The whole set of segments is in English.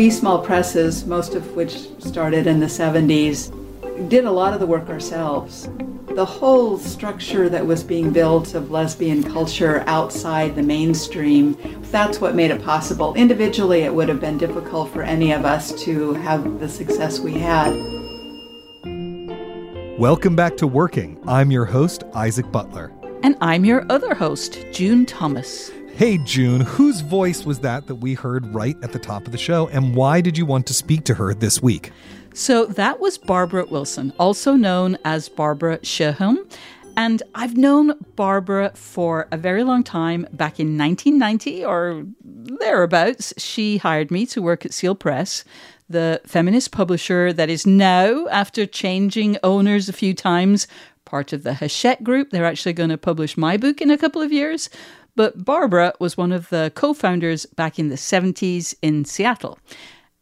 We small presses, most of which started in the 70s, did a lot of the work ourselves. The whole structure that was being built of lesbian culture outside the mainstream, that's what made it possible. Individually, it would have been difficult for any of us to have the success we had. Welcome back to Working. I'm your host, Isaac Butler. And I'm your other host, June Thomas. Hey, June, whose voice was that that we heard right at the top of the show, and why did you want to speak to her this week? So that was Barbara Wilson, also known as Barbara Sjoholm. And I've known Barbara for a very long time. Back in 1990 or thereabouts, she hired me to work at Seal Press, the feminist publisher that is now, after changing owners a few times, part of the Hachette Group. They're actually going to publish my book in a couple of years. But Barbara was one of the co founders back in the 70s in Seattle.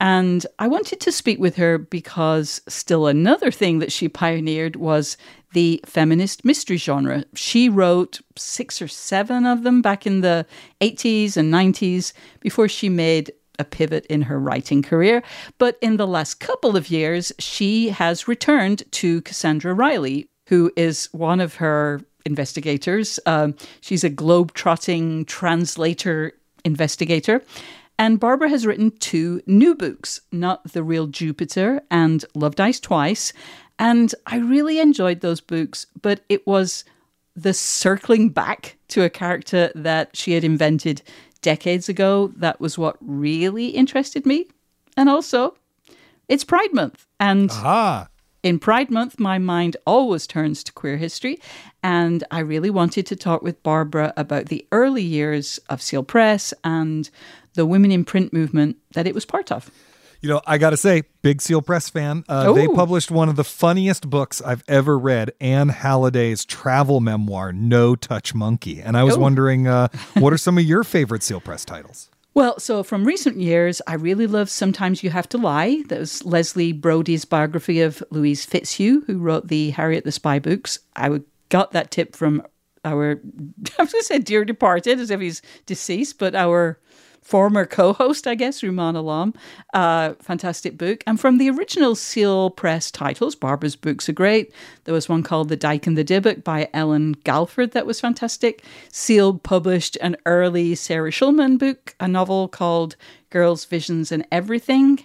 And I wanted to speak with her because still another thing that she pioneered was the feminist mystery genre. She wrote six or seven of them back in the 80s and 90s before she made a pivot in her writing career. But in the last couple of years, she has returned to Cassandra Riley, who is one of her investigators. Um, she's a globe-trotting translator investigator. And Barbara has written two new books, Not the Real Jupiter and Love Dies Twice. And I really enjoyed those books, but it was the circling back to a character that she had invented decades ago that was what really interested me. And also, it's Pride Month. And Aha. In Pride Month, my mind always turns to queer history. And I really wanted to talk with Barbara about the early years of Seal Press and the women in print movement that it was part of. You know, I got to say, big Seal Press fan. Uh, they published one of the funniest books I've ever read, Ayun Halliday's travel memoir, No Touch Monkey. And I was Oh. wondering, uh, what are some of your favorite Seal Press titles? Well, so from recent years, I really love Sometimes You Have to Lie. That was Leslie Brody's biography of Louise Fitzhugh, who wrote the Harriet the Spy books. I got that tip from our, I was going to say dear departed, as if he's deceased, but our former co-host, I guess, Rumaan Alam. Uh, fantastic book. And from the original Seal Press titles, Barbara's books are great. There was one called The Dyke and the Dybbuk by Ellen Galford that was fantastic. Seal published an early Sarah Schulman book, a novel called Girls, Visions and Everything.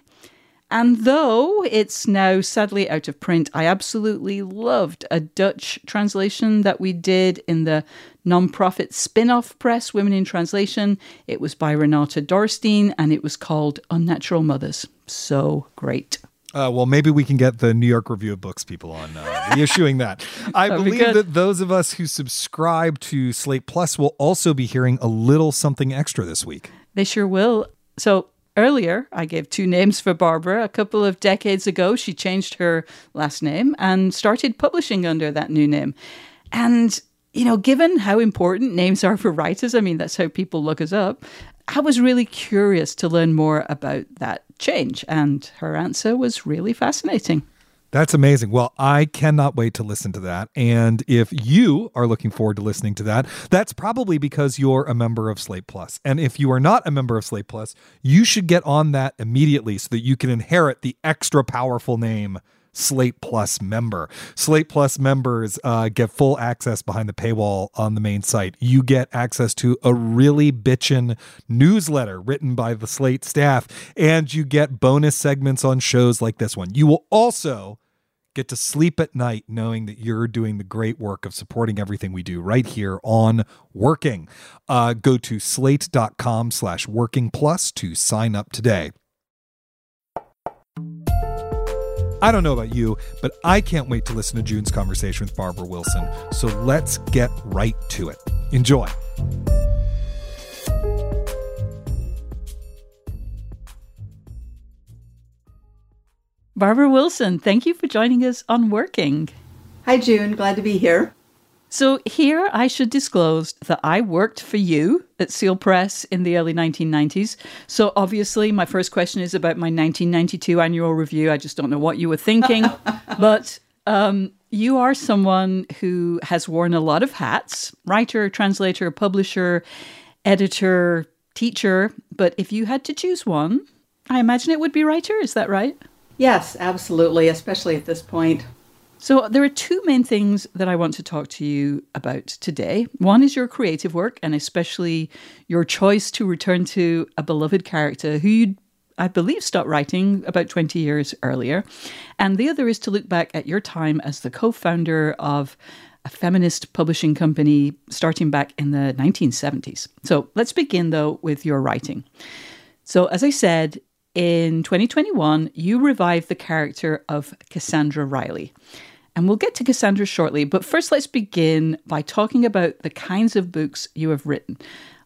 And though it's now sadly out of print, I absolutely loved a Dutch translation that we did in the non-profit spin-off press, Women in Translation. It was by Renate Dorrestein and it was called Unnatural Mothers. So great. Uh, well, maybe we can get the New York Review of Books people on uh, reissuing that. I That'd be believe that those of us who subscribe to Slate Plus will also be hearing a little something extra this week. They sure will. So earlier, I gave two names for Barbara. A couple of decades ago, she changed her last name and started publishing under that new name. And, you know, given how important names are for writers, I mean, that's how people look us up. I was really curious to learn more about that change. And her answer was really fascinating. That's amazing. Well, I cannot wait to listen to that. And if you are looking forward to listening to that, that's probably because you're a member of Slate Plus. And if you are not a member of Slate Plus, you should get on that immediately so that you can inherit the extra powerful name Slate Plus member. Slate Plus members uh, get full access behind the paywall on the main site. You get access to a really bitchin' newsletter written by the Slate staff, and you get bonus segments on shows like this one. You will also get to sleep at night knowing that you're doing the great work of supporting everything we do right here on working uh, go to slate.com slash working plus to sign up today I don't know about you, but I can't wait to listen to June's conversation with Barbara Wilson. So let's get right to it. Enjoy. Barbara Wilson, thank you for joining us on Working. Hi, June. Glad to be here. So, here I should disclose that I worked for you at Seal Press in the early 1990s. So, obviously, my first question is about my 1992 annual review. I just don't know what you were thinking. but um, you are someone who has worn a lot of hats writer, translator, publisher, editor, teacher. But if you had to choose one, I imagine it would be writer. Is that right? Yes, absolutely, especially at this point. So, there are two main things that I want to talk to you about today. One is your creative work, and especially your choice to return to a beloved character who you, I believe, stopped writing about 20 years earlier. And the other is to look back at your time as the co founder of a feminist publishing company starting back in the 1970s. So, let's begin though with your writing. So, as I said, in 2021, you revived the character of Cassandra Riley. And we'll get to Cassandra shortly, but first let's begin by talking about the kinds of books you have written.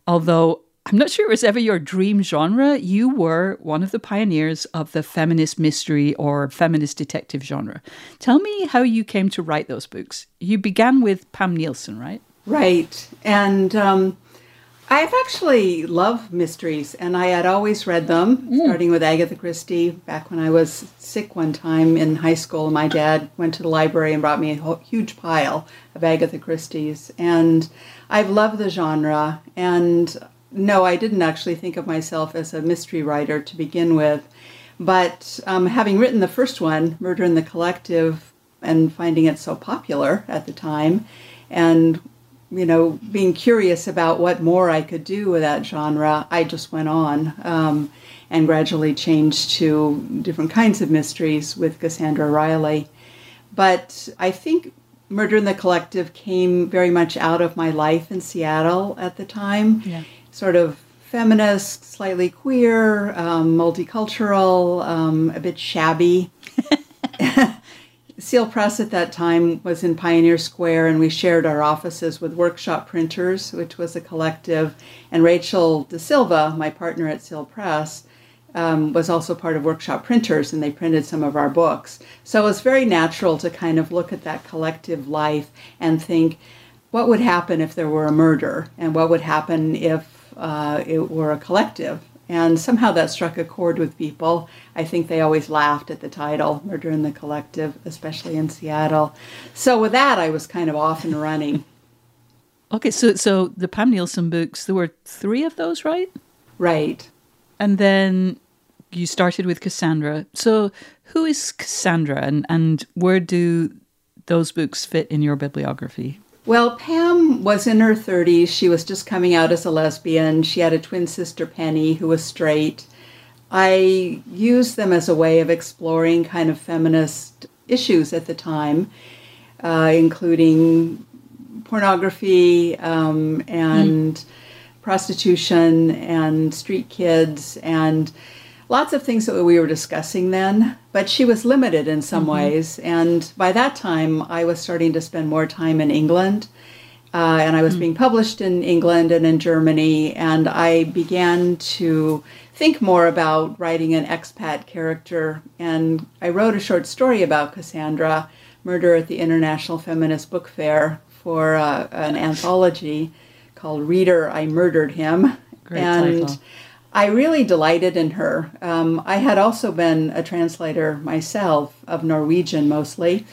Although I'm not sure it was ever your dream genre, you were one of the pioneers of the feminist mystery or feminist detective genre. Tell me how you came to write those books. You began with Pam Nielsen, right? Right. And um, I've actually loved mysteries, and I had always read them, mm. starting with Agatha Christie back when I was sick one time in high school. My dad went to the library and brought me a huge pile of Agatha Christie's, and I've loved the genre. And no, I didn't actually think of myself as a mystery writer to begin with, but um, having written the first one, Murder in the Collective, and finding it so popular at the time, and you know, being curious about what more I could do with that genre, I just went on um, and gradually changed to different kinds of mysteries with Cassandra Riley. But I think Murder in the Collective came very much out of my life in Seattle at the time. Yeah. Sort of feminist, slightly queer, um, multicultural, um, a bit shabby. Seal Press at that time was in Pioneer Square, and we shared our offices with Workshop Printers, which was a collective. And Rachel De Silva, my partner at Seal Press, um, was also part of Workshop Printers, and they printed some of our books. So it was very natural to kind of look at that collective life and think, what would happen if there were a murder, and what would happen if uh, it were a collective? And somehow that struck a chord with people. I think they always laughed at the title, Murder in the Collective, especially in Seattle. So with that, I was kind of off and running. Okay, so so the Pam Nielsen books, there were three of those, right? Right. And then you started with Cassandra. So who is Cassandra and, and where do those books fit in your bibliography? Well, Pam was in her 30s. She was just coming out as a lesbian. She had a twin sister, Penny, who was straight. I used them as a way of exploring kind of feminist issues at the time, uh, including pornography um, and mm. prostitution and street kids and lots of things that we were discussing then, but she was limited in some mm-hmm. ways. And by that time, I was starting to spend more time in England. Uh, and I was mm-hmm. being published in England and in Germany, and I began to think more about writing an expat character. And I wrote a short story about Cassandra, Murder at the International Feminist Book Fair, for uh, an anthology called Reader, I Murdered Him. Great and title. I really delighted in her. Um, I had also been a translator myself of Norwegian mostly,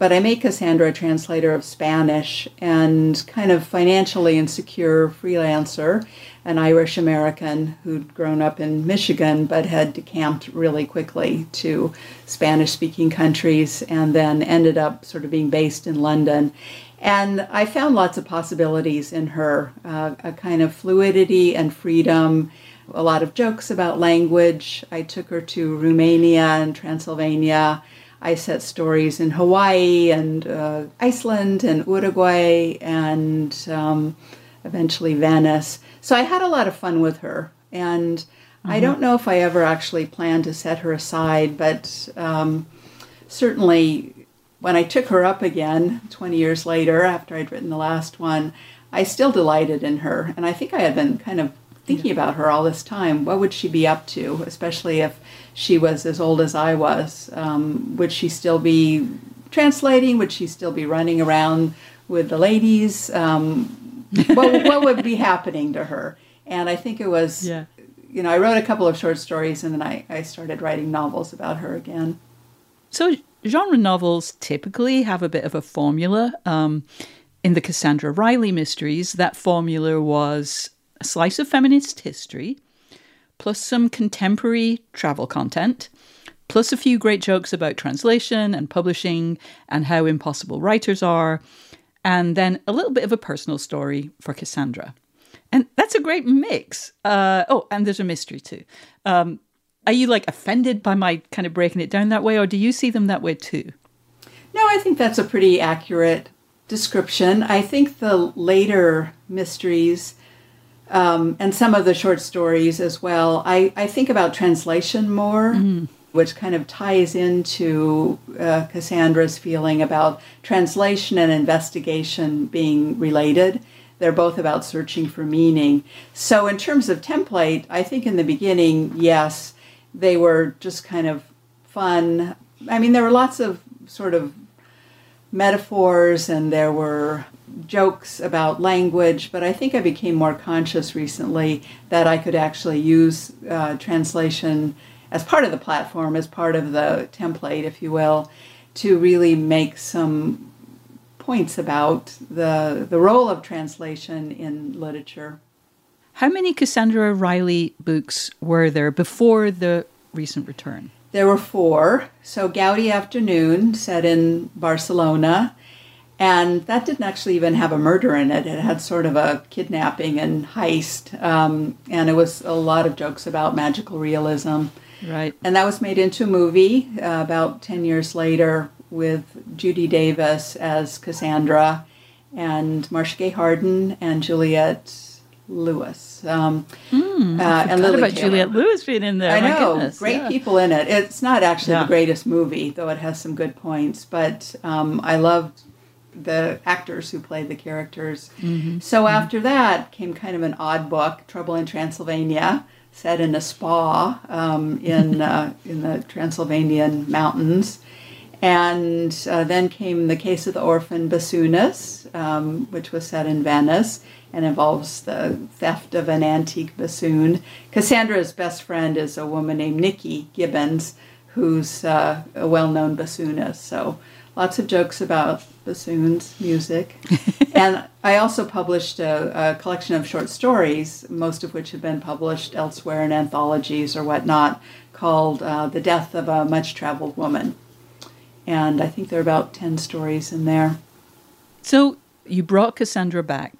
but I made Cassandra a translator of Spanish and kind of financially insecure freelancer, an Irish American who'd grown up in Michigan but had decamped really quickly to Spanish speaking countries and then ended up sort of being based in London. And I found lots of possibilities in her, uh, a kind of fluidity and freedom a lot of jokes about language. I took her to Romania and Transylvania. I set stories in Hawaii and uh, Iceland and Uruguay and um, eventually Venice. So I had a lot of fun with her. And mm-hmm. I don't know if I ever actually planned to set her aside, but um, certainly when I took her up again 20 years later, after I'd written the last one, I still delighted in her. And I think I had been kind of thinking about her all this time. What would she be up to, especially if she was as old as I was? Um, would she still be translating? Would she still be running around with the ladies? Um, what, what would be happening to her? And I think it was, yeah. you know, I wrote a couple of short stories and then I, I started writing novels about her again. So genre novels typically have a bit of a formula. Um, in the Cassandra Riley mysteries, that formula was a slice of feminist history, plus some contemporary travel content, plus a few great jokes about translation and publishing and how impossible writers are, and then a little bit of a personal story for Cassandra. And that's a great mix. Uh, oh, and there's a mystery too. Um, are you like offended by my kind of breaking it down that way, or do you see them that way too? No, I think that's a pretty accurate description. I think the later mysteries um, and some of the short stories as well, I, I think about translation more, mm-hmm. which kind of ties into uh, Cassandra's feeling about translation and investigation being related. They're both about searching for meaning. So, in terms of template, I think in the beginning, yes, they were just kind of fun. I mean, there were lots of sort of metaphors and there were jokes about language, but I think I became more conscious recently that I could actually use uh, translation as part of the platform, as part of the template, if you will, to really make some points about the, the role of translation in literature. How many Cassandra Riley books were there before the recent return? There were four. So Gaudi Afternoon, set in Barcelona, and that didn't actually even have a murder in it. It had sort of a kidnapping and heist, um, and it was a lot of jokes about magical realism. Right. And that was made into a movie uh, about 10 years later with Judy Davis as Cassandra and Marcia Gay Harden and Juliette Lewis. Um, mm, uh, and Lily about Taylor. Juliette Lewis being in there. I know, great yeah. people in it. It's not actually yeah. the greatest movie, though it has some good points. But um, I loved the actors who played the characters. Mm-hmm. So mm-hmm. after that came kind of an odd book, Trouble in Transylvania, set in a spa um, in uh, in the Transylvanian mountains. And uh, then came the case of the orphan Bassoonists, um, which was set in Venice and involves the theft of an antique bassoon. Cassandra's best friend is a woman named Nikki Gibbons, who's uh, a well known bassoonist. So lots of jokes about bassoons, music. and I also published a, a, collection of short stories, most of which have been published elsewhere in anthologies or whatnot, called uh, The Death of a Much Traveled Woman. And I think there are about 10 stories in there. So you brought Cassandra back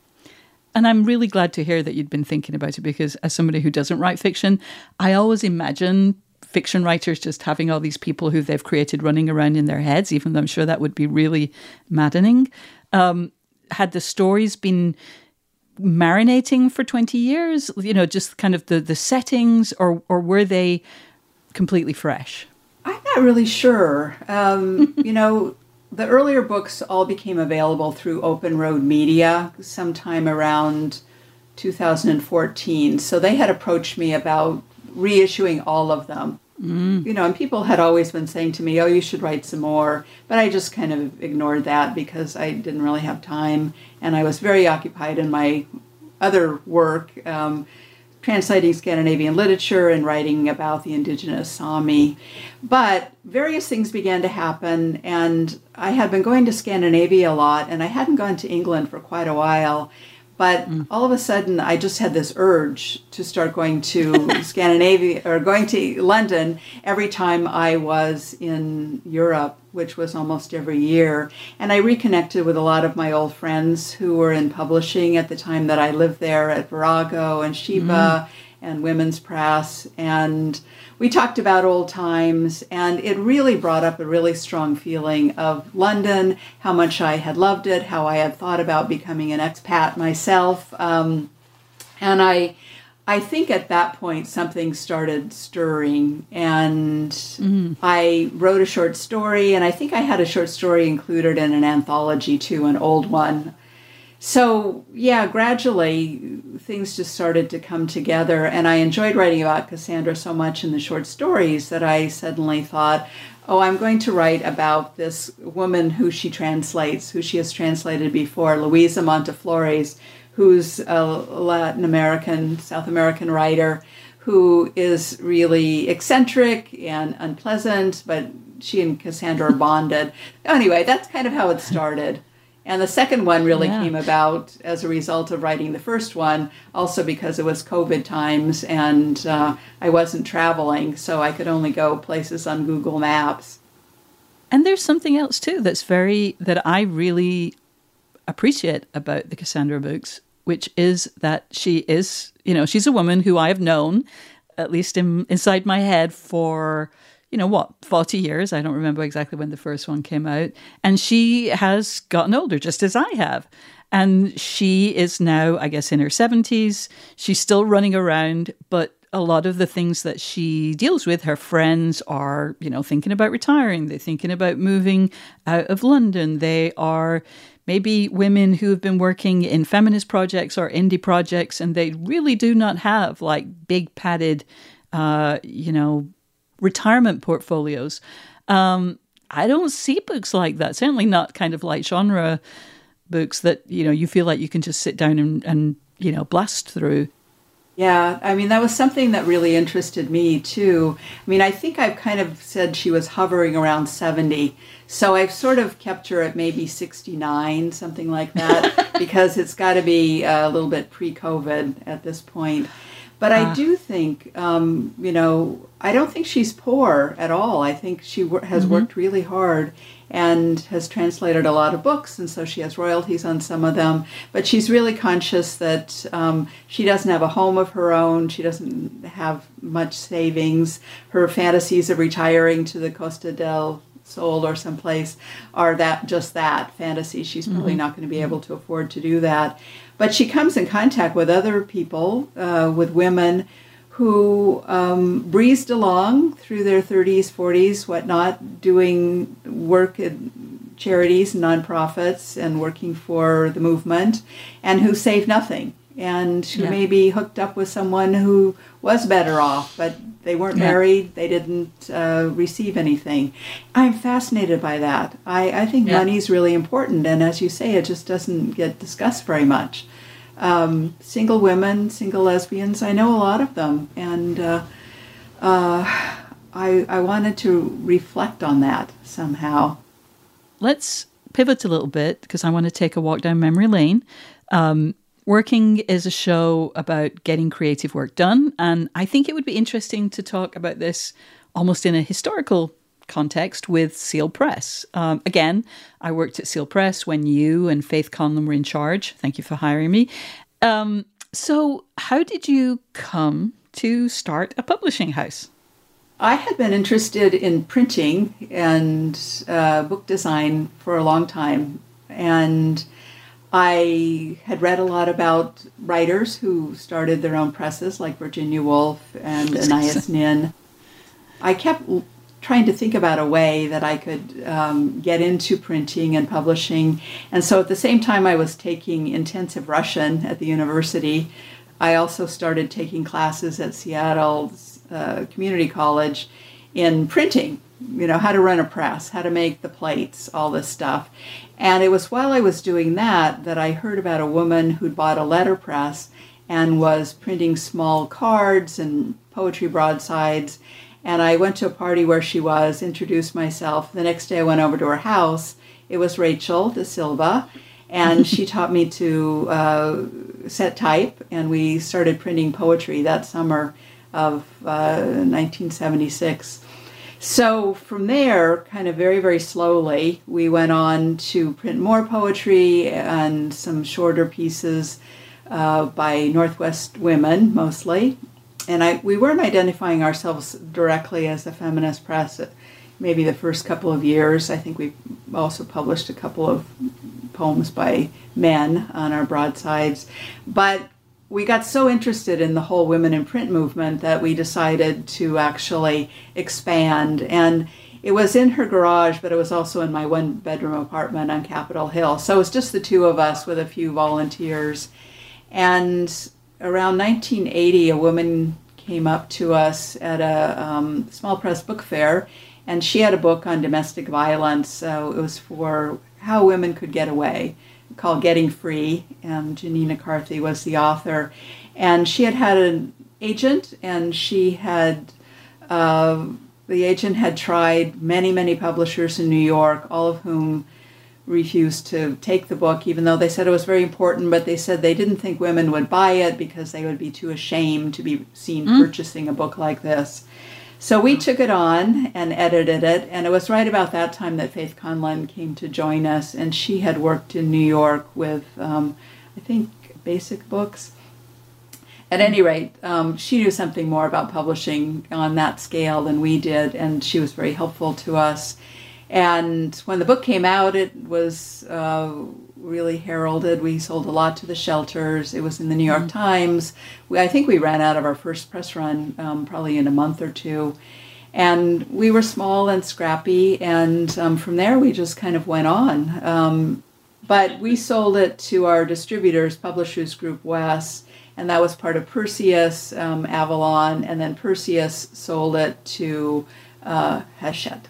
and I'm really glad to hear that you'd been thinking about it because, as somebody who doesn't write fiction, I always imagine fiction writers just having all these people who they've created running around in their heads, even though I'm sure that would be really maddening. Um, had the stories been marinating for 20 years, you know, just kind of the, the settings, or, or were they completely fresh? I'm not really sure. Um, you know, the earlier books all became available through Open Road Media sometime around 2014. So they had approached me about reissuing all of them. Mm. You know, and people had always been saying to me, "Oh, you should write some more," but I just kind of ignored that because I didn't really have time, and I was very occupied in my other work. Um, translating Scandinavian literature and writing about the indigenous Sami. But various things began to happen, and I had been going to Scandinavia a lot, and I hadn't gone to England for quite a while. But mm. all of a sudden, I just had this urge to start going to Scandinavia or going to London every time I was in Europe, which was almost every year. And I reconnected with a lot of my old friends who were in publishing at the time that I lived there at Virago and Sheba mm. and Women's Press. And we talked about old times, and it really brought up a really strong feeling of London, how much I had loved it, how I had thought about becoming an expat myself. Um, and I, I think at that point something started stirring, and mm-hmm. I wrote a short story, and I think I had a short story included in an anthology too, an old one. So, yeah, gradually things just started to come together, and I enjoyed writing about Cassandra so much in the short stories that I suddenly thought, oh, I'm going to write about this woman who she translates, who she has translated before, Luisa Monteflores who's a Latin American, South American writer who is really eccentric and unpleasant, but she and Cassandra are bonded. Anyway, that's kind of how it started. And the second one really yeah. came about as a result of writing the first one, also because it was COVID times and uh, I wasn't traveling, so I could only go places on Google Maps. And there's something else too that's very, that I really appreciate about the Cassandra books, which is that she is, you know, she's a woman who I have known, at least in, inside my head, for, you know, what, 40 years. I don't remember exactly when the first one came out. And she has gotten older, just as I have. And she is now, I guess, in her 70s. She's still running around, but a lot of the things that she deals with, her friends are, you know, thinking about retiring. They're thinking about moving out of London. They are maybe women who have been working in feminist projects or indie projects and they really do not have like big padded uh, you know retirement portfolios um, i don't see books like that certainly not kind of like genre books that you know you feel like you can just sit down and, and you know blast through yeah, I mean, that was something that really interested me too. I mean, I think I've kind of said she was hovering around 70. So I've sort of kept her at maybe 69, something like that, because it's got to be a little bit pre COVID at this point. But. I ah. do think, um, you know, I don't think she's poor at all. I think she wor- has mm-hmm. worked really hard and has translated a lot of books, and so she has royalties on some of them. But she's really conscious that um, she doesn't have a home of her own. She doesn't have much savings. Her fantasies of retiring to the Costa del Sol or someplace are that just that fantasy. She's probably mm-hmm. not going to be able to afford to do that. But she comes in contact with other people, uh, with women who um, breezed along through their 30s, 40s, whatnot, doing work at charities, nonprofits, and working for the movement, and who saved nothing, and who yeah. maybe hooked up with someone who was better off, but they weren't yeah. married, they didn't uh, receive anything. I'm fascinated by that. I, I think yeah. money is really important, and as you say, it just doesn't get discussed very much um, single women, single lesbians. I know a lot of them, and uh, uh, I, I wanted to reflect on that somehow. Let's pivot a little bit because I want to take a walk down memory lane. Um, Working is a show about getting creative work done, and I think it would be interesting to talk about this almost in a historical context with Seal Press. Um, again, I worked at Seal Press when you and Faith Conlon were in charge. Thank you for hiring me. Um, so, how did you come to start a publishing house? I had been interested in printing and uh, book design for a long time, and I had read a lot about writers who started their own presses, like Virginia Woolf and Anais Nin. I kept trying to think about a way that I could um, get into printing and publishing. And so at the same time, I was taking intensive Russian at the university. I also started taking classes at Seattle's uh, Community College in printing, you know, how to run a press, how to make the plates, all this stuff. And it was while I was doing that that I heard about a woman who'd bought a letterpress and was printing small cards and poetry broadsides and I went to a party where she was, introduced myself. The next day I went over to her house. It was Rachel De Silva, and she taught me to uh, set type, and we started printing poetry that summer of uh, 1976. So from there, kind of very, very slowly, we went on to print more poetry and some shorter pieces uh, by Northwest women mostly and I we weren't identifying ourselves directly as a feminist press. Maybe the first couple of years, I think we also published a couple of poems by men on our broadsides, but we got so interested in the whole women in print movement that we decided to actually expand. And it was in her garage, but it was also in my one bedroom apartment on Capitol Hill. So it was just the two of us with a few volunteers. And around 1980, a woman came up to us at a um, small press book fair, and she had a book on domestic violence. So it was for how women could get away called Getting Free, and Ginny NiCarthy was the author. And she had had an agent, and she had, uh, the agent had tried many, many publishers in New York, all of whom refused to take the book, even though they said it was very important, but they said they didn't think women would buy it because they would be too ashamed to be seen mm. purchasing a book like this. So we took it on and edited it, and it was right about that time that Faith Conlon came to join us, and she had worked in New York with, um, I think, Basic Books. At any rate, um, she knew something more about publishing on that scale than we did, and she was very helpful to us. And when the book came out, it was uh, really heralded. We sold a lot to the shelters. It was in the New York mm-hmm. Times. We, I think we ran out of our first press run um, probably in a month or two. And we were small and scrappy, and um, from there we just kind of went on. Um, but we sold it to our distributors, Publishers Group West, and that was part of Perseus, um, Avalon, and then Perseus sold it to uh, Hachette.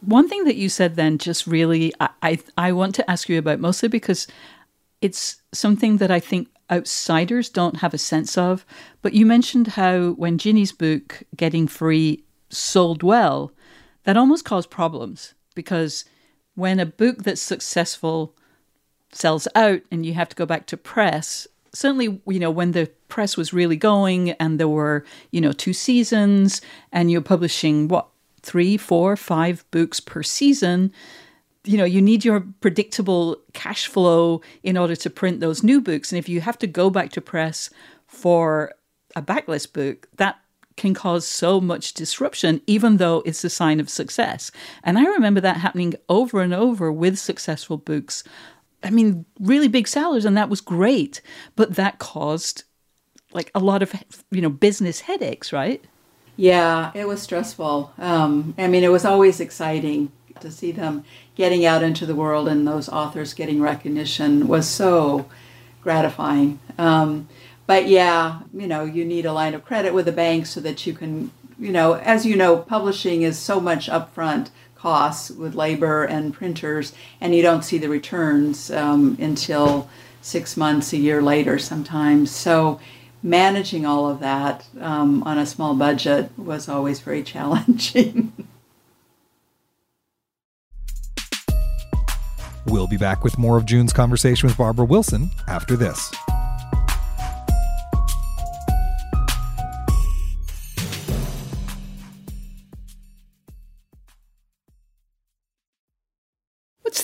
One thing that you said then just really I, I, I want to ask you about mostly because it's something that I think outsiders don't have a sense of. But you mentioned how when Ginny's book Getting Free sold well, that almost caused problems because when a book that's successful sells out and you have to go back to press, certainly you know when the press was really going and there were you know two seasons and you're publishing what three, four, five books per season, you know, you need your predictable cash flow in order to print those new books. And if you have to go back to press for a backlist book, that can cause so much disruption, even though it's a sign of success. And I remember that happening over and over with successful books. I mean, really big sellers, and that was great. But that caused like a lot of, you know, business headaches, right? Yeah, it was stressful. Um, I mean, it was always exciting to see them getting out into the world and those authors getting recognition was so gratifying. Um, but yeah, you know, you need a line of credit with a bank so that you can, you know, as you know, publishing is so much upfront costs with labor and printers, and you don't see the returns um, until six months, a year later sometimes. So managing all of that um, on a small budget was always very challenging. we'll be back with more of June's conversation with Barbara Wilson after this.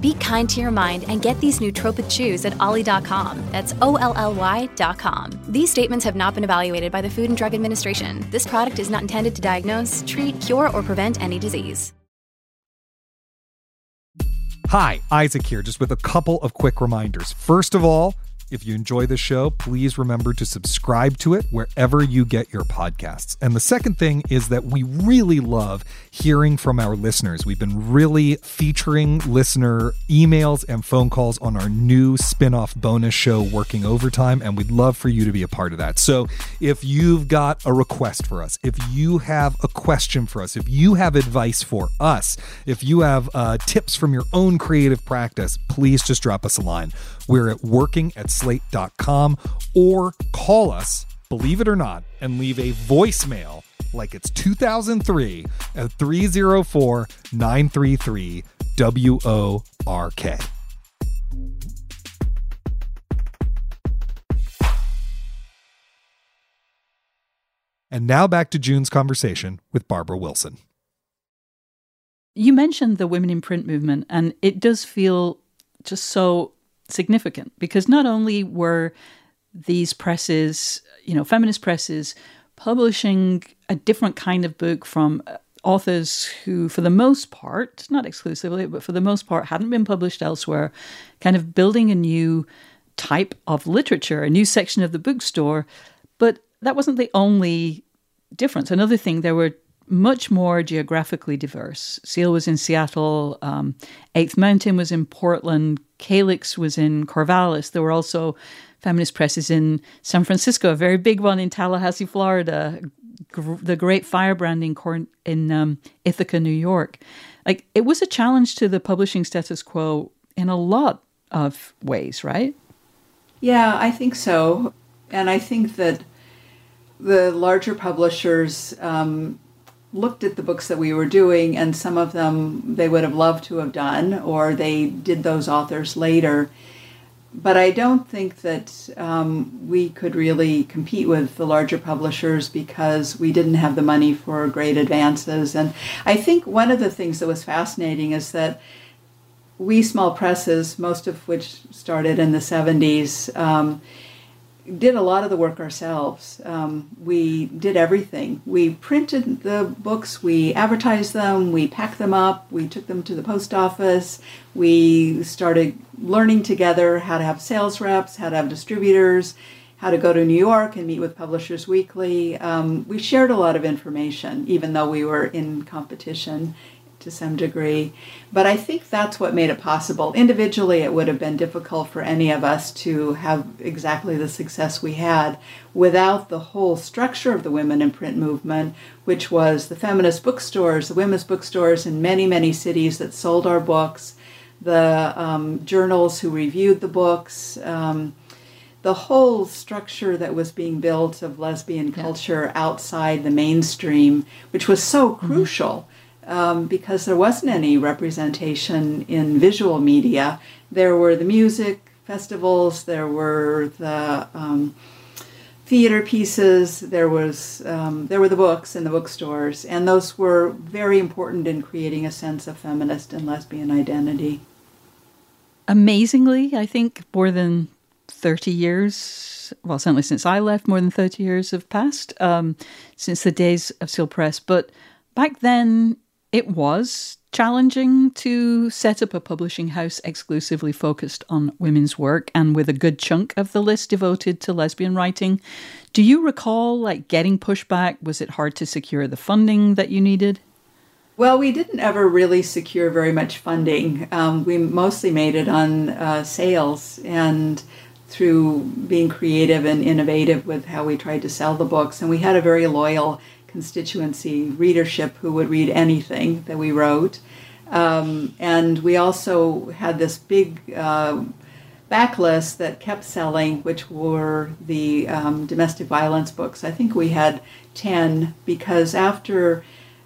Be kind to your mind and get these nootropic chews at olly.com. That's O L L Y.com. These statements have not been evaluated by the Food and Drug Administration. This product is not intended to diagnose, treat, cure, or prevent any disease. Hi, Isaac here, just with a couple of quick reminders. First of all, if you enjoy the show, please remember to subscribe to it wherever you get your podcasts. And the second thing is that we really love hearing from our listeners. We've been really featuring listener emails and phone calls on our new spin off bonus show, Working Overtime, and we'd love for you to be a part of that. So if you've got a request for us, if you have a question for us, if you have advice for us, if you have uh, tips from your own creative practice, please just drop us a line. We're at working at slate.com or call us, believe it or not, and leave a voicemail like it's 2003 at 304 933 WORK. And now back to June's conversation with Barbara Wilson. You mentioned the women in print movement, and it does feel just so significant because not only were these presses, you know, feminist presses, publishing a different kind of book from uh, authors who, for the most part, not exclusively, but for the most part, hadn't been published elsewhere, kind of building a new type of literature, a new section of the bookstore. But that wasn't the only difference. Another thing, there were much more geographically diverse. Seal was in Seattle, um, Eighth Mountain was in Portland, Calyx was in Corvallis. There were also feminist presses in San Francisco, a very big one in Tallahassee, Florida, gr- the Great Firebrand in, Cor- in um, Ithaca, New York. Like it was a challenge to the publishing status quo in a lot of ways, right? Yeah, I think so. And I think that the larger publishers um, looked at the books that we were doing, and some of them they would have loved to have done, or they did those authors later. But I don't think that um, we could really compete with the larger publishers because we didn't have the money for great advances. And I think one of the things that was fascinating is that we small presses, most of which started in the 70s, um, did a lot of the work ourselves. Um, we did everything. We printed the books, we advertised them, we packed them up, we took them to the post office, we started learning together how to have sales reps, how to have distributors, how to go to New York and meet with Publishers Weekly. Um, we shared a lot of information, even though we were in competition to some degree. But I think that's what made it possible. Individually, it would have been difficult for any of us to have exactly the success we had without the whole structure of the women in print movement, which was the feminist bookstores, the women's bookstores in many, many cities that sold our books, the um, journals who reviewed the books. Um, the whole structure that was being built of lesbian culture outside the mainstream, which was so mm-hmm. crucial um, because there wasn't any representation in visual media. There were the music festivals, there were the um, theater pieces, there was um, there were the books in the bookstores, and those were very important in creating a sense of feminist and lesbian identity. Amazingly, I think more than thirty years. Well, certainly since I left, more than thirty years have passed um, since the days of Seal Press. But back then, it was challenging to set up a publishing house exclusively focused on women's work and with a good chunk of the list devoted to lesbian writing. Do you recall like getting pushback? Was it hard to secure the funding that you needed? Well, we didn't ever really secure very much funding. Um, we mostly made it on uh, sales and through being creative and innovative with how we tried to sell the books. And we had a very loyal constituency readership who would read anything that we wrote. Um, and we also had this big uh, backlist that kept selling, which were the um, domestic violence books. I think we had 10 because after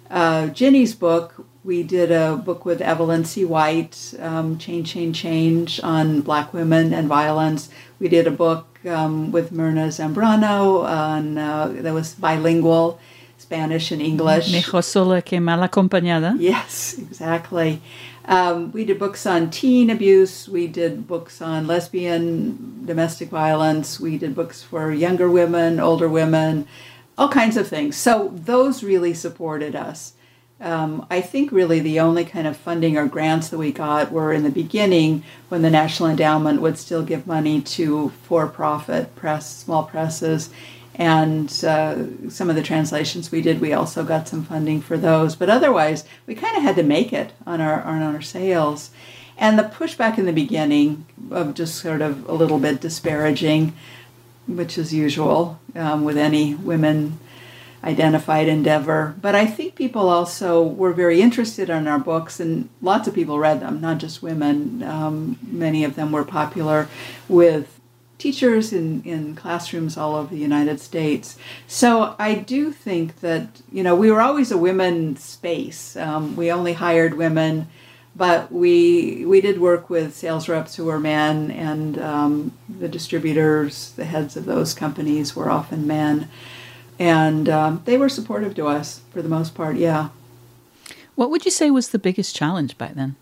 uh, Ginny's book, we did a book with Evelyn C. White, um, Change, Change, Change, on black women and violence. We did a book um, with Myrna Zambrano on, uh, that was bilingual, Spanish and English. Mejor sola que mal acompañada. Yes, exactly. Um, we did books on teen abuse. We did books on lesbian domestic violence. We did books for younger women, older women, all kinds of things. So those really supported us. Um, I think really the only kind of funding or grants that we got were in the beginning when the National Endowment would still give money to for profit press, small presses. And uh, some of the translations we did, we also got some funding for those. But otherwise, we kind of had to make it on our, on our sales. And the pushback in the beginning of just sort of a little bit disparaging, which is usual um, with any women identified endeavor. But I think people also were very interested in our books, and lots of people read them, not just women. Um, many of them were popular with teachers in, in classrooms all over the United States. So I do think that, you know, we were always a women space. Um, we only hired women. But we we did work with sales reps who were men, and um, the distributors, the heads of those companies, were often men and um, they were supportive to us for the most part. Yeah. What would you say was the biggest challenge back then?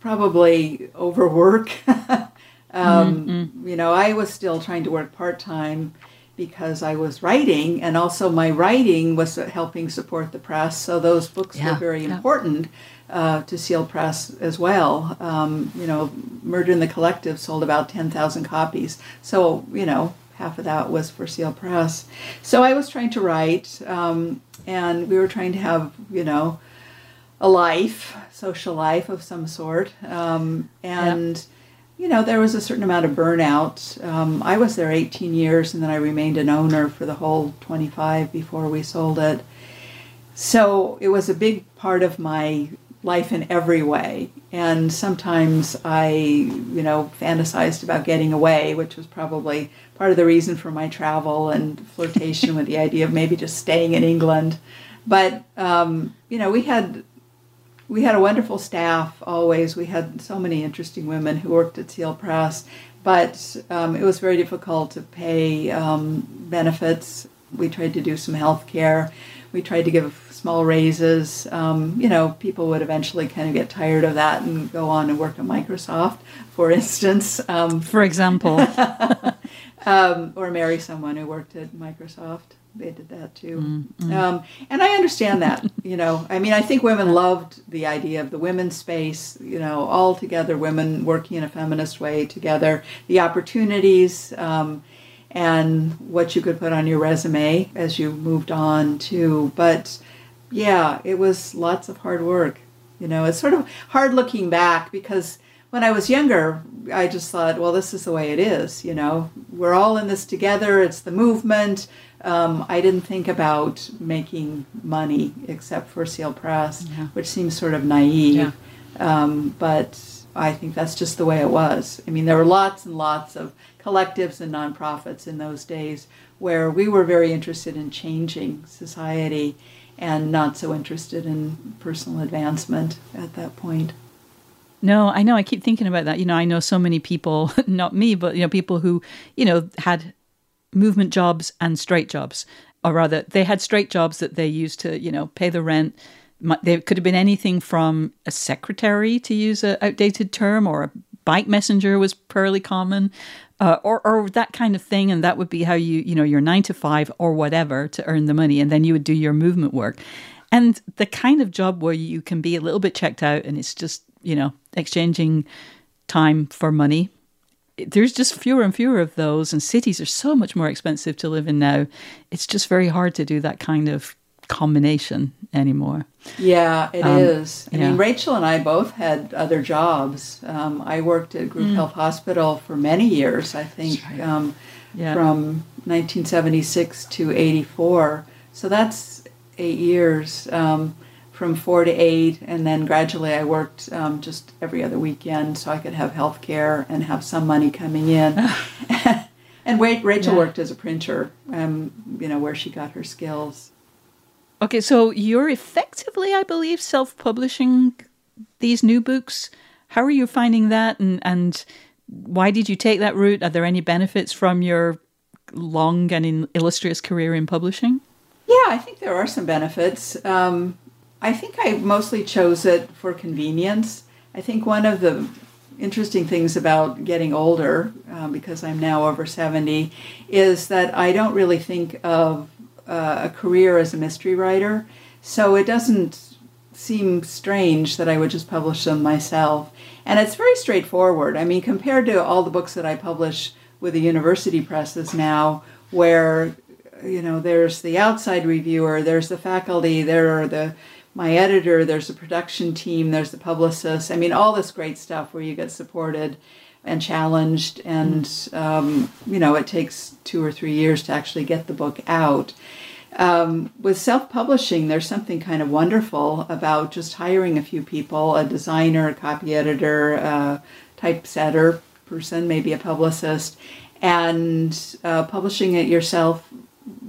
Probably overwork. um, mm-hmm. You know, I was still trying to work part time because I was writing, and also my writing was helping support the press. So those books yeah, were very yeah. important uh, to Seal Press as well. Um, you know, Murder in the Collective sold about ten thousand copies. So you know, half of that was for Seal Press. So I was trying to write, um, and we were trying to have, you know, a life, social life of some sort. Um, and, yep. You know, there was a certain amount of burnout. Um, I was there 18 years, and then I remained an owner for the whole 25 before we sold it. So it was a big part of my life in every way. And sometimes I, you know, fantasized about getting away, which was probably part of the reason for my travel and flirtation with the idea of maybe just staying in England. But um, you know, we had we had a wonderful staff always. We had so many interesting women who worked at Seal Press, but um, it was very difficult to pay um, benefits. We tried to do some health care. We tried to give small raises. Um, you know, people would eventually kind of get tired of that and go on and work at Microsoft, for instance. Um, for example. um, or marry someone who worked at Microsoft. They did that too. Mm-hmm. Um, and I understand that, you know. I mean, I think women loved the idea of the women's space, you know, all together, women working in a feminist way together, the opportunities. Um, and what you could put on your resume as you moved on too. But yeah, it was lots of hard work. You know, it's sort of hard looking back because when I was younger, I just thought, well, this is the way it is. You know, we're all in this together. It's the movement. Um, I didn't think about making money except for Seal Press, yeah. which seems sort of naive. Yeah. Um, but I think that's just the way it was. I mean, there were lots and lots of collectives and nonprofits in those days where we were very interested in changing society and not so interested in personal advancement at that point. No, I know. I keep thinking about that. You know, I know so many people, not me, but you know, people who, you know, had movement jobs and straight jobs, or rather, they had straight jobs that they used to, you know, pay the rent. There could have been anything from a secretary, to use an outdated term, or a bike messenger was fairly common, uh, or or that kind of thing, and that would be how you you know your nine to five or whatever to earn the money, and then you would do your movement work, and the kind of job where you can be a little bit checked out, and it's just you know exchanging time for money. There's just fewer and fewer of those, and cities are so much more expensive to live in now. It's just very hard to do that kind of combination anymore. Yeah, it Um, is. I yeah. mean, Rachel and I both had other jobs. Um, I worked at Group Health Hospital for many years, I think, um, Yeah. from 1976 to 84. So that's eight years, um, from four to eight. And then gradually I worked um, just every other weekend so I could have health care and have some money coming in. and wait, Rachel Yeah. worked as a printer, um, you know, where she got her skills. Okay, so you're effectively, I believe, self-publishing these new books. How are you finding that, and and why did you take that route? Are there any benefits from your long and in illustrious career in publishing? Yeah, I think there are some benefits. Um, I think I mostly chose it for convenience. I think one of the interesting things about getting older, uh, because I'm now over 70, is that I don't really think of uh, a career as a mystery writer. So it doesn't seem strange that I would just publish them myself. And it's very straightforward. I mean, compared to all the books that I publish with the university presses now, where you know there's the outside reviewer, there's the faculty, there are the my editor, there's a production team, there's the publicist. I mean, all this great stuff where you get supported and challenged, and um, you know it takes two or three years to actually get the book out. Um, with self-publishing, there's something kind of wonderful about just hiring a few people, a designer, a copy editor, a typesetter person, maybe a publicist, and uh, publishing it yourself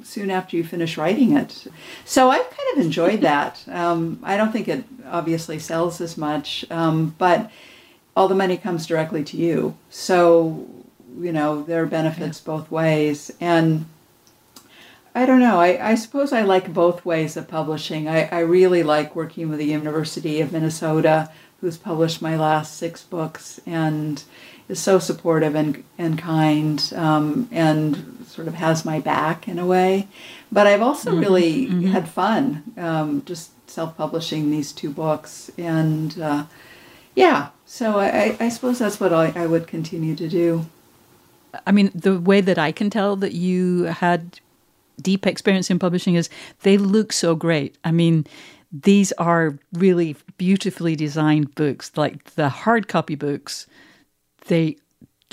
soon after you finish writing it. So I've kind of enjoyed that. Um, I don't think it obviously sells as much, um, but all the money comes directly to you. So, you know, there are benefits both ways. And I don't know. I, I suppose I like both ways of publishing. I, I really like working with the University of Minnesota, who's published my last six books and is so supportive and, and kind um, and sort of has my back in a way. But I've also really had fun um, just self publishing these two books. And uh, yeah, so I, I- I suppose that's what I, I would continue to do. I mean, the way that I can tell that you had deep experience in publishing is they look so great. I mean, these are really beautifully designed books, like the hard copy books. They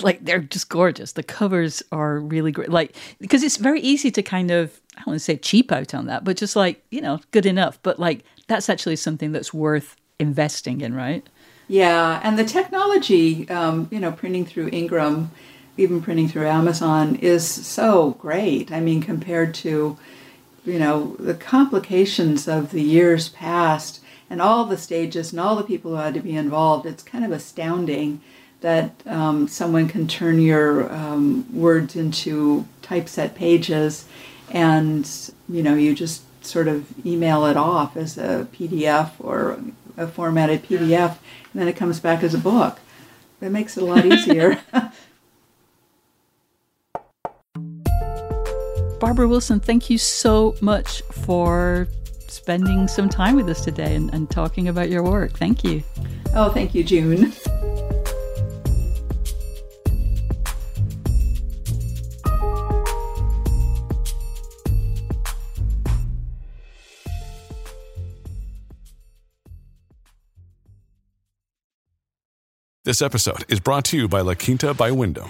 like they're just gorgeous. The covers are really great. Like because it's very easy to kind of I don't want to say cheap out on that, but just like you know, good enough. But like that's actually something that's worth investing in, right? Yeah, and the technology, um, you know, printing through Ingram, even printing through Amazon, is so great. I mean, compared to, you know, the complications of the years past and all the stages and all the people who had to be involved, it's kind of astounding that um, someone can turn your um, words into typeset pages and, you know, you just sort of email it off as a PDF or a formatted PDF, and then it comes back as a book. It makes it a lot easier. Barbara Wilson, thank you so much for spending some time with us today and, and talking about your work. Thank you. oh, thank you, June. This episode is brought to you by La Quinta by Wyndham.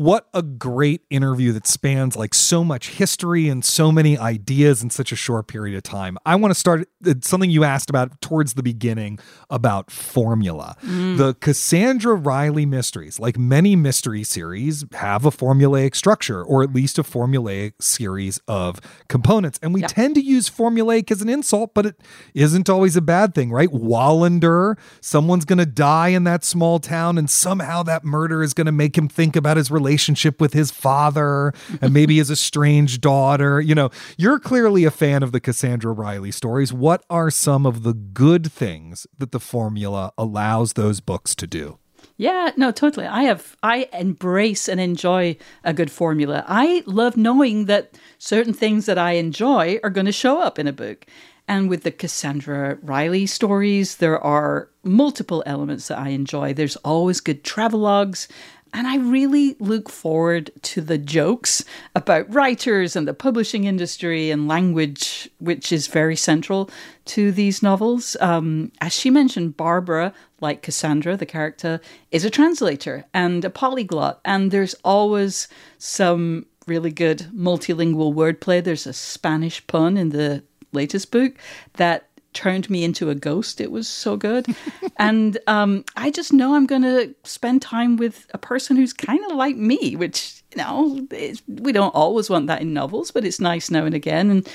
what a great interview that spans like so much history and so many ideas in such a short period of time. I want to start something you asked about towards the beginning about formula. Mm. The Cassandra Reilly mysteries, like many mystery series, have a formulaic structure or at least a formulaic series of components. And we yep. tend to use formulaic as an insult, but it isn't always a bad thing, right? Wallander, someone's going to die in that small town, and somehow that murder is going to make him think about his relationship relationship with his father and maybe his estranged daughter. You know, you're clearly a fan of the Cassandra Reilly stories. What are some of the good things that the formula allows those books to do? Yeah, no, totally. I have I embrace and enjoy a good formula. I love knowing that certain things that I enjoy are going to show up in a book. And with the Cassandra Reilly stories, there are multiple elements that I enjoy. There's always good travelogues and I really look forward to the jokes about writers and the publishing industry and language, which is very central to these novels. Um, as she mentioned, Barbara, like Cassandra, the character, is a translator and a polyglot. And there's always some really good multilingual wordplay. There's a Spanish pun in the latest book that turned me into a ghost. It was so good. and um, I just know I'm going to spend time with a person who's kind of like me, which, you know, we don't always want that in novels, but it's nice now and again. And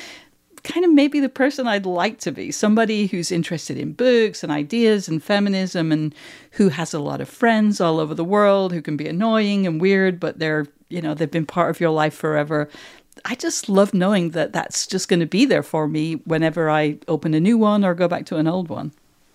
kind of maybe the person I'd like to be somebody who's interested in books and ideas and feminism and who has a lot of friends all over the world who can be annoying and weird, but they're, you know, they've been part of your life forever. I just love knowing that that's just going to be there for me whenever I open a new one or go back to an old one.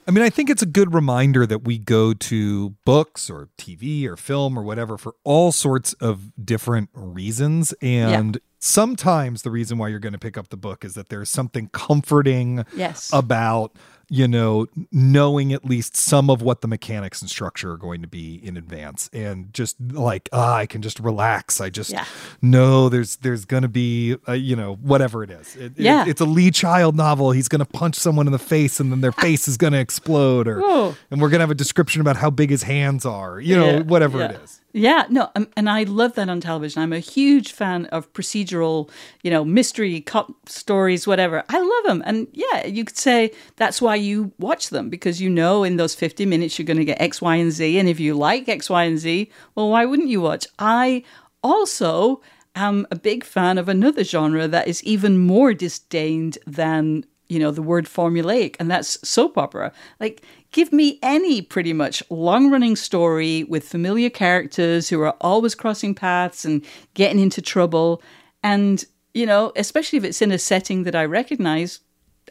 I mean, I think it's a good reminder that we go to books or TV or film or whatever for all sorts of different reasons. And yeah. sometimes the reason why you're going to pick up the book is that there's something comforting yes. about you know, knowing at least some of what the mechanics and structure are going to be in advance, and just like ah, I can just relax. I just yeah. know there's there's going to be a, you know whatever it is. It, yeah, it, it's a Lee Child novel. He's going to punch someone in the face, and then their face is going to explode, or Whoa. and we're going to have a description about how big his hands are. You know, yeah. whatever yeah. it is. Yeah, no, um, and I love that on television. I'm a huge fan of procedural, you know, mystery cop stories, whatever. I love them, and yeah, you could say that's why you watch them because you know in those 50 minutes you're going to get X, Y, and Z, and if you like X, Y, and Z, well, why wouldn't you watch? I also am a big fan of another genre that is even more disdained than you know the word formulaic and that's soap opera like Give me any pretty much long running story with familiar characters who are always crossing paths and getting into trouble. And, you know, especially if it's in a setting that I recognize,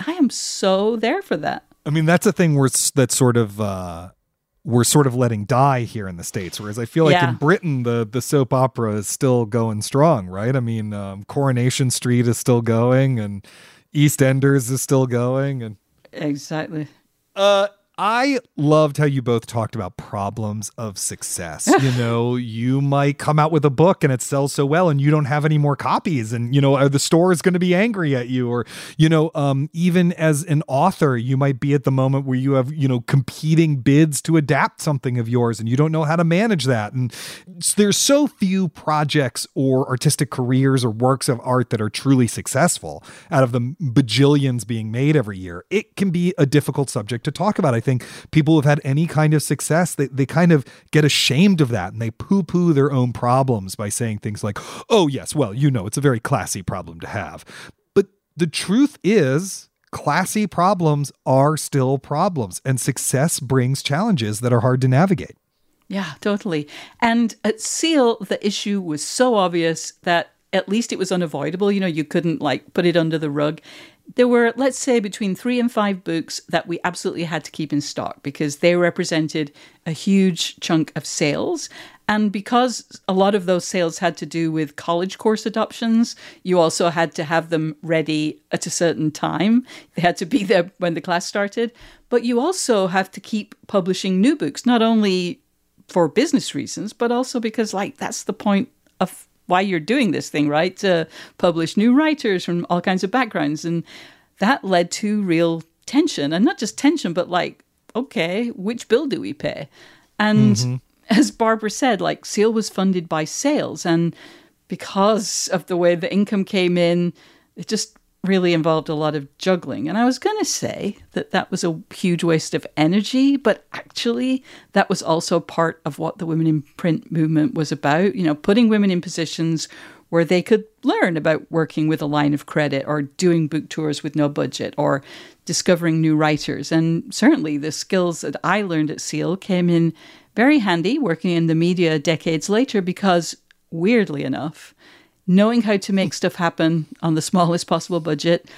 I am so there for that. I mean, that's a thing where that's sort of. Uh we're sort of letting die here in the states whereas i feel like yeah. in britain the the soap opera is still going strong right i mean um, coronation street is still going and eastenders is still going and exactly uh I loved how you both talked about problems of success. you know, you might come out with a book and it sells so well and you don't have any more copies and you know, the store is going to be angry at you or you know, um, even as an author, you might be at the moment where you have, you know, competing bids to adapt something of yours and you don't know how to manage that. And there's so few projects or artistic careers or works of art that are truly successful out of the bajillions being made every year. It can be a difficult subject to talk about. I think people who've had any kind of success, they, they kind of get ashamed of that and they poo poo their own problems by saying things like, oh, yes, well, you know, it's a very classy problem to have. But the truth is, classy problems are still problems, and success brings challenges that are hard to navigate. Yeah, totally. And at Seal, the issue was so obvious that at least it was unavoidable. You know, you couldn't like put it under the rug there were, let's say, between three and five books that we absolutely had to keep in stock because they represented a huge chunk of sales. And because a lot of those sales had to do with college course adoptions, you also had to have them ready at a certain time. They had to be there when the class started. But you also have to keep publishing new books, not only for business reasons, but also because, like, that's the point of why you're doing this thing, right? To publish new writers from all kinds of backgrounds. And that led to real tension. And not just tension, but like, okay, which bill do we pay? And mm-hmm. as Barbara said, like Seal was funded by sales. And because of the way the income came in, it just really involved a lot of juggling. And I was going to say that that was a huge waste of energy, but actually, that was also part of what the Women in Print movement was about. You know, putting women in positions where they could learn about working with a line of credit or doing book tours with no budget or discovering new writers. And certainly the skills that I learned at SEAL came in very handy working in the media decades later because, weirdly enough, knowing how to make stuff happen on the smallest possible budget,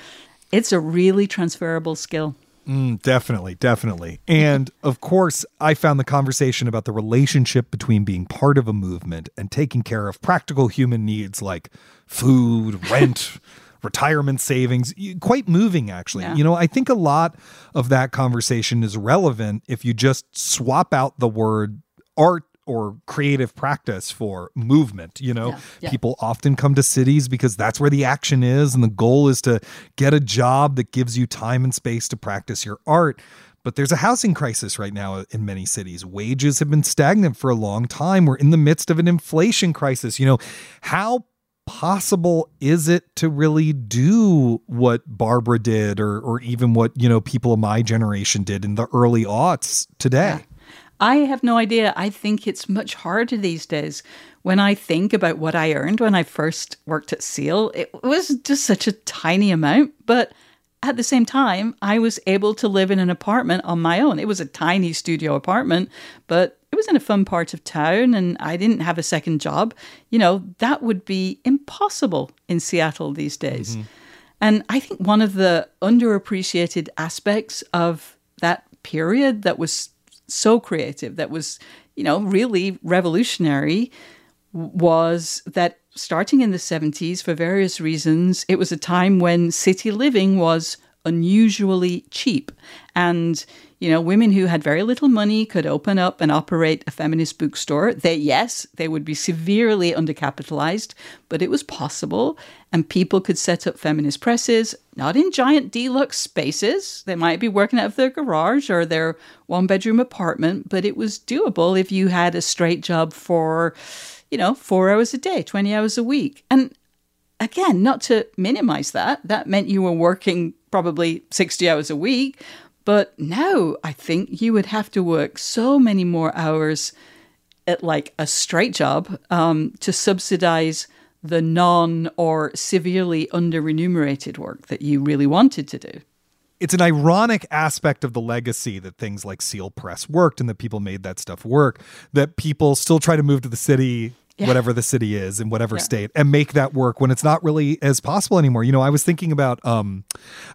it's a really transferable skill. Mm, definitely, definitely. And of course, I found the conversation about the relationship between being part of a movement and taking care of practical human needs like food, rent, retirement savings quite moving, actually. Yeah. You know, I think a lot of that conversation is relevant if you just swap out the word art or creative practice for movement. You know, yeah, yeah. people often come to cities because that's where the action is, and the goal is to get a job that gives you time and space to practice your art. But there's a housing crisis right now in many cities. Wages have been stagnant for a long time. We're in the midst of an inflation crisis. You know, how possible is it to really do what Barbara did or or even what, you know, people of my generation did in the early aughts today? Yeah. I have no idea. I think it's much harder these days. When I think about what I earned when I first worked at Seal, it was just such a tiny amount. But at the same time, I was able to live in an apartment on my own. It was a tiny studio apartment, but it was in a fun part of town and I didn't have a second job. You know, that would be impossible in Seattle these days. Mm-hmm. And I think one of the underappreciated aspects of that period that was so creative, that was, you know, really revolutionary, was that starting in the 70s, for various reasons, it was a time when city living was unusually cheap. And, you know, women who had very little money could open up and operate a feminist bookstore. They, yes, they would be severely undercapitalized, but it was possible. And people could set up feminist presses, not in giant deluxe spaces. They might be working out of their garage or their one bedroom apartment, but it was doable if you had a straight job for, you know, four hours a day, 20 hours a week. And again, not to minimize that, that meant you were working probably 60 hours a week. But now I think you would have to work so many more hours at like a straight job um, to subsidize the non or severely under remunerated work that you really wanted to do. It's an ironic aspect of the legacy that things like Seal Press worked and that people made that stuff work, that people still try to move to the city yeah. whatever the city is in whatever yeah. state and make that work when it's not really as possible anymore. You know, I was thinking about um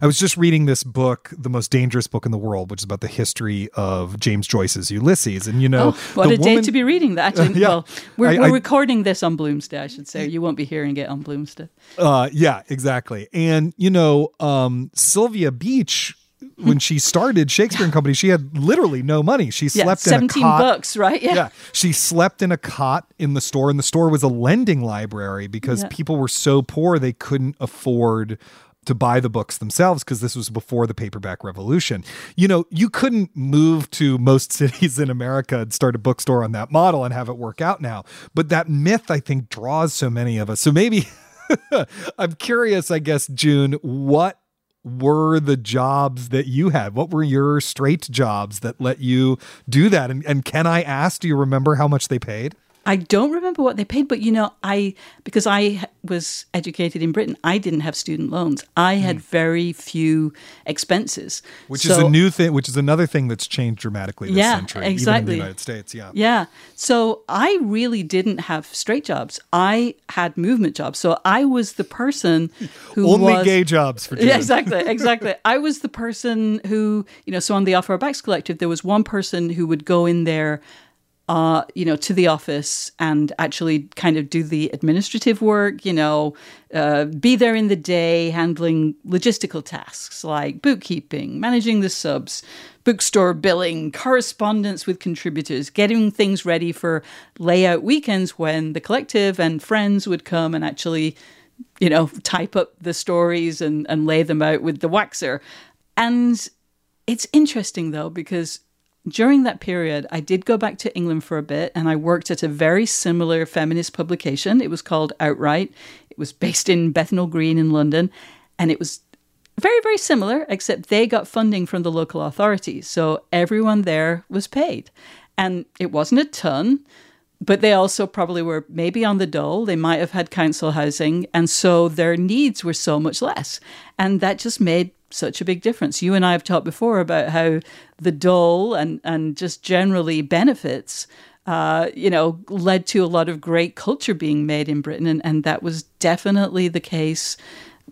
I was just reading this book, The Most Dangerous Book in the World, which is about the history of James Joyce's Ulysses. And you know, oh, what a woman, day to be reading that. Uh, yeah, well, we're, I, we're I, recording this on Bloomsday, I should say. You won't be hearing it on Bloomsday. Uh yeah, exactly. And you know, um Sylvia Beach when she started Shakespeare and Company, she had literally no money. She slept yeah, in a cot. bucks, right? Yeah. yeah. She slept in a cot in the store, and the store was a lending library because yeah. people were so poor they couldn't afford to buy the books themselves because this was before the paperback revolution. You know, you couldn't move to most cities in America and start a bookstore on that model and have it work out now. But that myth, I think, draws so many of us. So maybe I'm curious, I guess, June, what were the jobs that you had? What were your straight jobs that let you do that? And, and can I ask, do you remember how much they paid? I don't remember what they paid, but you know, I because I was educated in Britain, I didn't have student loans. I had mm. very few expenses, which so, is a new thing. Which is another thing that's changed dramatically this yeah, century, exactly. even in the United States. Yeah, yeah. So I really didn't have straight jobs. I had movement jobs. So I was the person who only was, gay jobs for yeah, exactly, exactly. I was the person who you know. So on the Off Our Backs Collective, there was one person who would go in there uh, you know, to the office and actually kind of do the administrative work, you know, uh, be there in the day handling logistical tasks like bookkeeping, managing the subs, bookstore billing, correspondence with contributors, getting things ready for layout weekends when the collective and friends would come and actually, you know, type up the stories and, and lay them out with the waxer. And it's interesting though, because during that period, I did go back to England for a bit and I worked at a very similar feminist publication. It was called Outwrite. It was based in Bethnal Green in London. And it was very, very similar, except they got funding from the local authorities. So everyone there was paid. And it wasn't a ton, but they also probably were maybe on the dole. They might have had council housing. And so their needs were so much less. And that just made such a big difference. You and I have talked before about how the dole and, and just generally benefits uh, you know, led to a lot of great culture being made in Britain. And, and that was definitely the case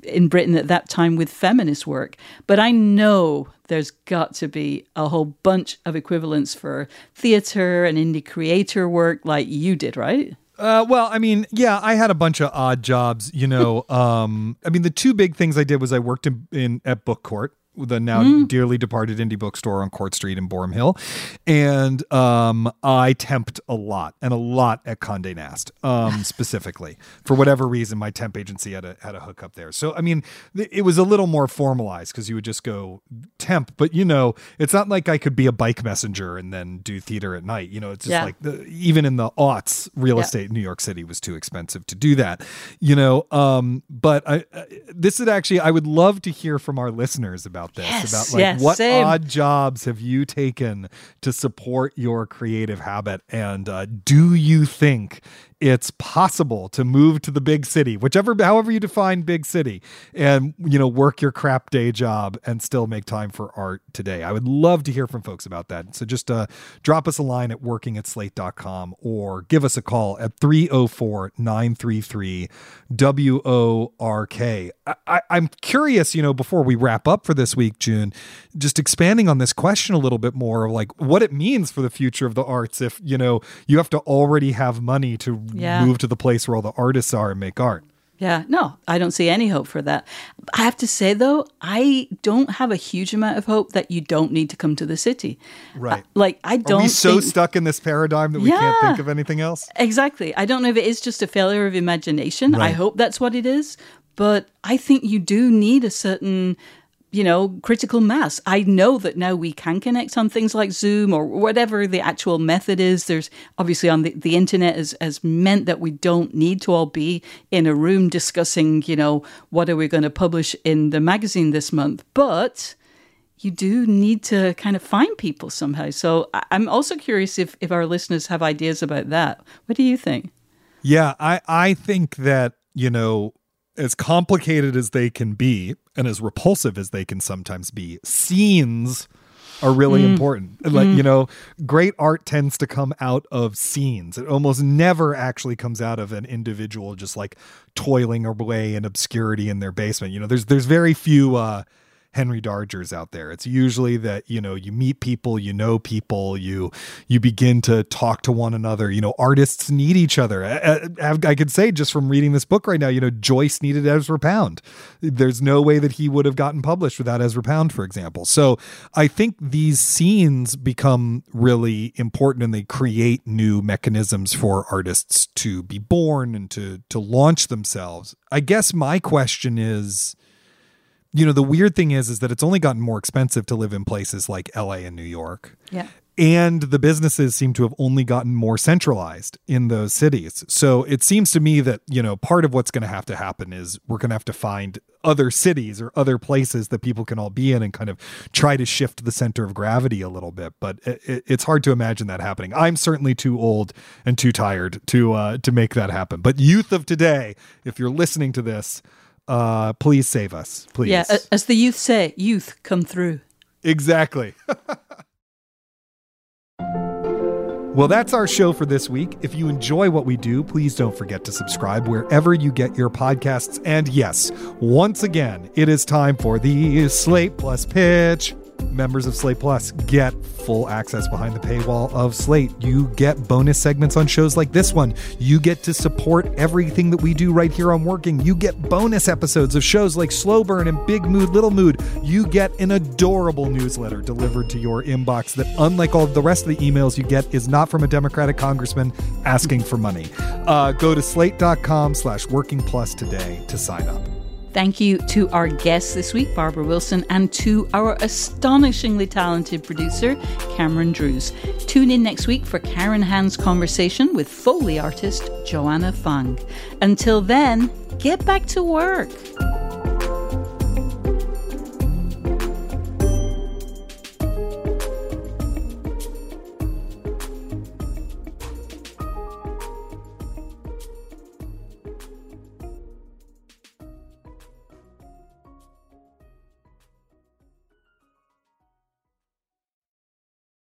in Britain at that time with feminist work. But I know there's got to be a whole bunch of equivalents for theater and indie creator work like you did, right? Uh, well, I mean, yeah, I had a bunch of odd jobs, you know. um, I mean, the two big things I did was I worked in, in at Book Court, the now mm. dearly departed indie bookstore on Court Street in Boerum Hill, and um, I temped a lot and a lot at Condé Nast, um, specifically for whatever reason. My temp agency had a had a hookup there, so I mean, it was a little more formalized because you would just go temp, but you know, it's not like I could be a bike messenger and then do theater at night. You know, it's just yeah. like the, even in the aughts, real yeah. estate in New York City was too expensive to do that. You know, um, but I, uh, this is actually I would love to hear from our listeners about about this yes, about like yes, what same. odd jobs have you taken to support your creative habit and uh, do you think it's possible to move to the big city, whichever, however you define big city, and you know work your crap day job and still make time for art today. I would love to hear from folks about that. So just uh, drop us a line at working at slate.com or give us a call at 304 933 WORK. I, I'm curious, you know, before we wrap up for this week, June, just expanding on this question a little bit more, of like what it means for the future of the arts if, you know, you have to already have money to yeah. move to the place where all the artists are and make art. Yeah, no, I don't see any hope for that. I have to say though, I don't have a huge amount of hope that you don't need to come to the city. Right. Uh, like I don't. Are we so think... stuck in this paradigm that we yeah, can't think of anything else? Exactly. I don't know if it is just a failure of imagination. Right. I hope that's what it is, but I think you do need a certain you know, critical mass. I know that now we can connect on things like Zoom or whatever the actual method is. There's obviously on the, the internet has, has meant that we don't need to all be in a room discussing, you know, what are we going to publish in the magazine this month. But you do need to kind of find people somehow. So I'm also curious if, if our listeners have ideas about that. What do you think? Yeah, I, I think that, you know, as complicated as they can be and as repulsive as they can sometimes be, scenes are really mm. important. Like, mm. you know, great art tends to come out of scenes. It almost never actually comes out of an individual just like toiling away in obscurity in their basement. You know, there's there's very few uh Henry Dargers out there. It's usually that, you know, you meet people, you know people, you you begin to talk to one another. You know, artists need each other. I, I, I could say just from reading this book right now, you know, Joyce needed Ezra Pound. There's no way that he would have gotten published without Ezra Pound, for example. So I think these scenes become really important and they create new mechanisms for artists to be born and to to launch themselves. I guess my question is you know the weird thing is is that it's only gotten more expensive to live in places like LA and New York. Yeah. And the businesses seem to have only gotten more centralized in those cities. So it seems to me that, you know, part of what's going to have to happen is we're going to have to find other cities or other places that people can all be in and kind of try to shift the center of gravity a little bit. But it, it's hard to imagine that happening. I'm certainly too old and too tired to uh, to make that happen. But youth of today, if you're listening to this, uh, please save us, please. Yeah, as the youth say, youth come through. Exactly. well, that's our show for this week. If you enjoy what we do, please don't forget to subscribe wherever you get your podcasts. And yes, once again, it is time for the Slate Plus pitch members of Slate Plus get full access behind the paywall of Slate. You get bonus segments on shows like this one. You get to support everything that we do right here on Working. You get bonus episodes of shows like Slow Burn and Big Mood, Little Mood. You get an adorable newsletter delivered to your inbox that, unlike all the rest of the emails you get, is not from a Democratic congressman asking for money. Uh, go to slate.com slash working plus today to sign up. Thank you to our guests this week, Barbara Wilson, and to our astonishingly talented producer, Cameron Drews. Tune in next week for Karen Han's conversation with Foley artist Joanna Fang. Until then, get back to work.